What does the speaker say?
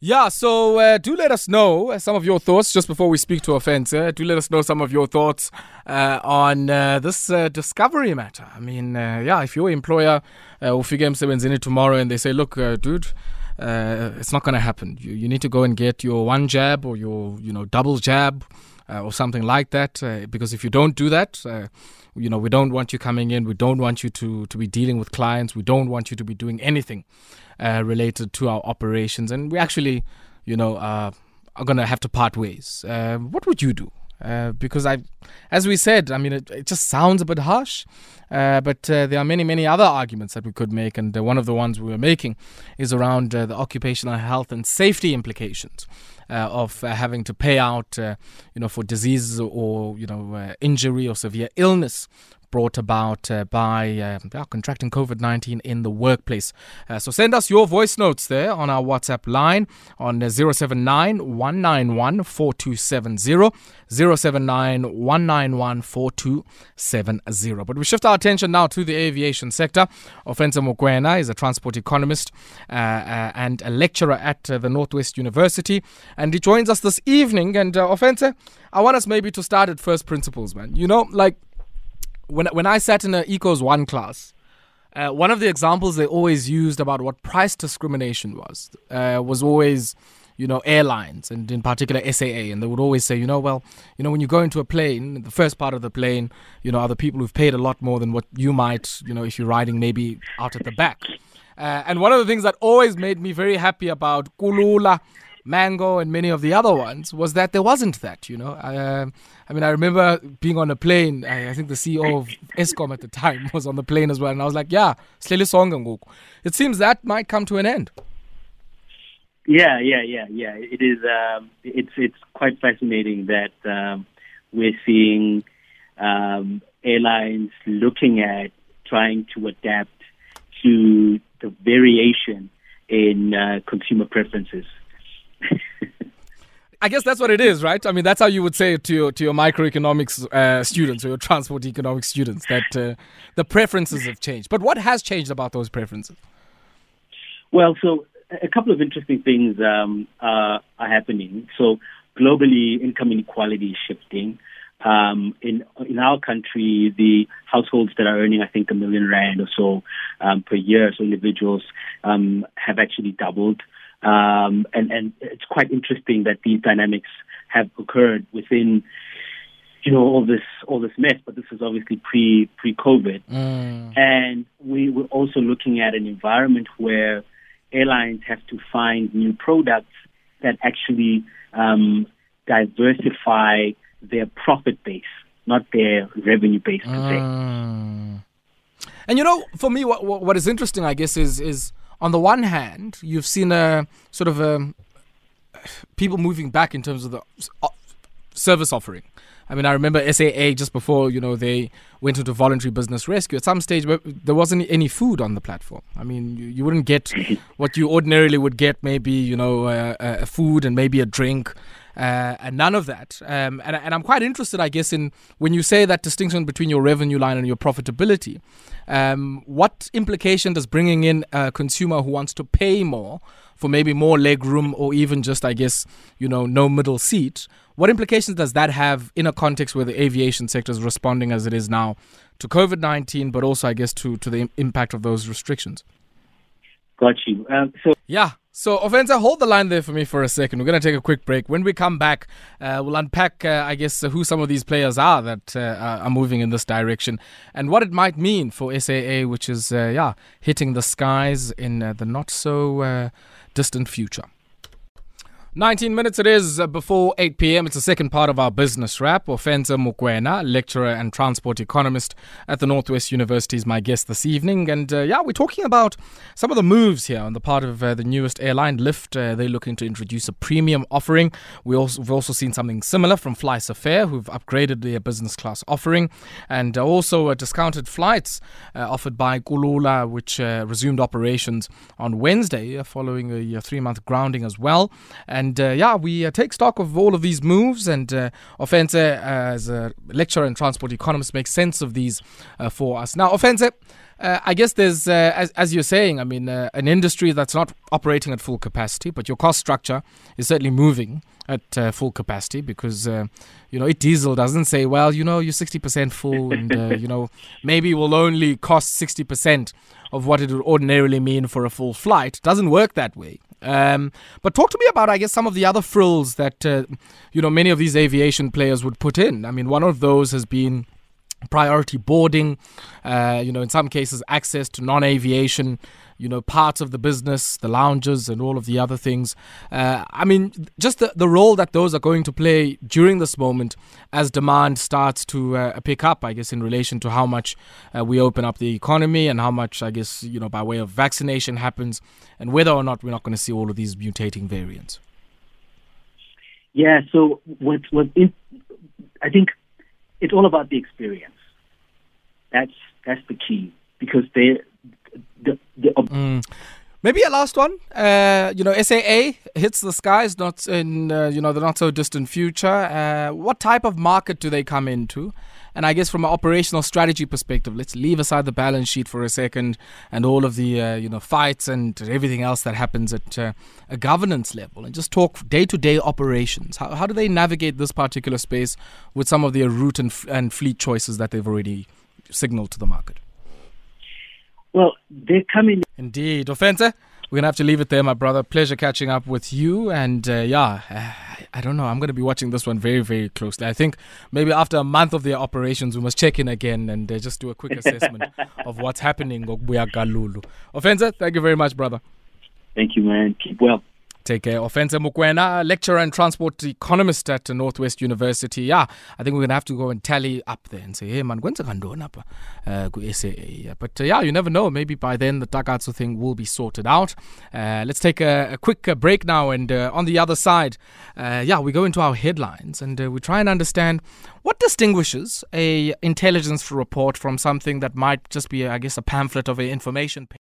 Yeah, so uh, do let us know uh, some of your thoughts just before we speak to Ofentse. Uh, do let us know some of your thoughts uh, on uh, this uh, discovery matter. I mean, yeah, if your employer will figure in it tomorrow and they say, look, dude, it's not going to happen. You, you need to go and get your one jab or your you know double jab or something like that. because if you don't do that, you know, we don't want you coming in. We don't want you to, to be dealing with clients. We don't want you to be doing anything uh, related to our operations. And we actually, you know, uh, are going to have to part ways. Uh, what would you do? Uh, because I, as we said, I mean, it, it just sounds a bit harsh, uh, but uh, there are many, many other arguments that we could make, and one of the ones we were making is around the occupational health and safety implications. Uh, of uh, having to pay out, uh, you know, for diseases or you know injury or severe illness brought about uh, by uh, contracting COVID 19 in the workplace. Uh, so send us your voice notes there on our WhatsApp line on 079 191 4270. 079 191 4270. But we shift our attention now to the aviation sector. Ofentse Mokwena is a transport economist uh, uh, and a lecturer at uh, the Northwest University. And he joins us this evening. And uh, I want us maybe to start at first principles, man. You know, like when when I sat in an Ecos One class, uh, one of the examples they always used about what price discrimination was uh, was always you know airlines and in particular SAA and they would always say you know well you know when you go into a plane the first part of the plane you know are the people who've paid a lot more than what you might you know if you're riding maybe out at the back. Uh, and one of the things that always made me very happy about Kulula Mango and many of the other ones was that there wasn't that, you know. Uh, I mean, I remember being on a plane. I, I, think the CEO of Eskom at the time was on the plane as well. And I was like, yeah, it seems that might come to an end. Yeah, yeah, yeah, yeah. It is. Um, it's it's quite fascinating that um, we're seeing um, airlines looking at trying to adapt to the variation in uh, consumer preferences. I guess that's what it is, right? I mean, that's how you would say it to your to your microeconomics uh, students or your transport economics students that uh, the preferences have changed. But what has changed about those preferences? Well, so a couple of interesting things um, uh, are happening. So globally, income inequality is shifting. Um, in in our country, the households that are earning, I think, a million rand or so um, per year, so individuals um, have actually doubled. Um, and, and it's quite interesting that these dynamics have occurred within, you know, all this all this mess. But this is obviously pre pre COVID, mm. and we were also looking at an environment where airlines have to find new products that actually um, diversify their profit base, not their revenue base per se. Mm. And you know, for me, what, what is interesting, I guess, is is on the one hand, you've seen a sort of a people moving back in terms of the uh, service offering. I mean, I remember SAA just before you know they went into voluntary business rescue. At some stage, there wasn't any food on the platform. I mean, you, you wouldn't get what you ordinarily would get. Maybe you know, uh, uh, food and maybe a drink and none of that. Um, and, and I'm quite interested, I guess, in when you say that distinction between your revenue line and your profitability. Um, what implication does bringing in a consumer who wants to pay more for maybe more leg room or even just, I guess, you know, no middle seat? What implications does that have in a context where the aviation sector is responding as it is now to COVID 19, but also, I guess, to, to the impact of those restrictions? Got you. Um, so yeah. So, Ofentse, hold the line there for me for a second. We're going to take a quick break. When we come back, uh, we'll unpack, uh, I guess, uh, who some of these players are that uh, are moving in this direction and what it might mean for SAA, which is, uh, yeah, hitting the skies in uh, the not so distant future. 19 minutes it is uh, before 8 p.m. It's the second part of our business wrap. Ofentse Mokwena, lecturer and transport economist at the Northwest University, is my guest this evening. And uh, yeah, we're talking about some of the moves here on the part of uh, the newest airline, Lift. Uh, they're looking to introduce a premium offering. We also, we've also seen something similar from FlySafair, who've upgraded their business class offering. And uh, also discounted flights uh, offered by Kulula, which resumed operations on Wednesday following a, a three month grounding as well. And And uh, yeah, we uh, take stock of all of these moves, and uh, Ofentse, as a lecturer and transport economist, makes sense of these uh, for us. Now, Ofentse, uh, I guess there's, uh, as, as, you're saying, I mean, uh, an industry that's not operating at full capacity, but your cost structure is certainly moving at uh, full capacity because, uh, you know, it diesel doesn't say, well, you know, you're 60% full and, uh, you know, maybe will only cost 60% of what it would ordinarily mean for a full flight. It doesn't work that way. Um, but talk to me about, I guess, some of the other frills that, uh, you know, many of these aviation players would put in. I mean, one of those has been priority boarding, uh, you know, in some cases, access to non aviation, you know, parts of the business, the lounges, and all of the other things. Uh, I mean, just the, the role that those are going to play during this moment as demand starts to uh, pick up, I guess, in relation to how much uh, we open up the economy and how much, I guess, you know, by way of vaccination happens, and whether or not we're not going to see all of these mutating variants. Yeah, so what, what in, I think it's all about the experience. That's that's the key because they the, the mm. Maybe a last one. Uh, you know, SAA hits the skies not in uh, you know the not so distant future. Uh, what type of market do they come into? And I guess from an operational strategy perspective, let's leave aside the balance sheet for a second and all of the uh, you know fights and everything else that happens at uh, a governance level, and just talk day-to-day operations. How, how do they navigate this particular space with some of their route and, f- and fleet choices that they've already signaled to the market? Well, they're coming. Indeed. Ofentse, we're going to have to leave it there, my brother. Pleasure catching up with you. And uh, yeah, uh, I don't know. I'm going to be watching this one very, very closely. I think maybe after a month of their operations, we must check in again and uh, just do a quick assessment of what's happening. Galulu. Ofentse, thank you very much, brother. Thank you, man. Keep well. Take care. Ofentse Mokwena, lecturer and transport economist at Northwest University. Yeah, I think we're going to have to go and tally up there and say, hey, man, when's apa uh, SAA? But uh, yeah, you never know. Maybe by then the Takatso thing will be sorted out. Uh, let's take a, a quick uh, break now. And uh, on the other side, uh, yeah, we go into our headlines and we try and understand what distinguishes a intelligence report from something that might just be, I guess, a pamphlet of information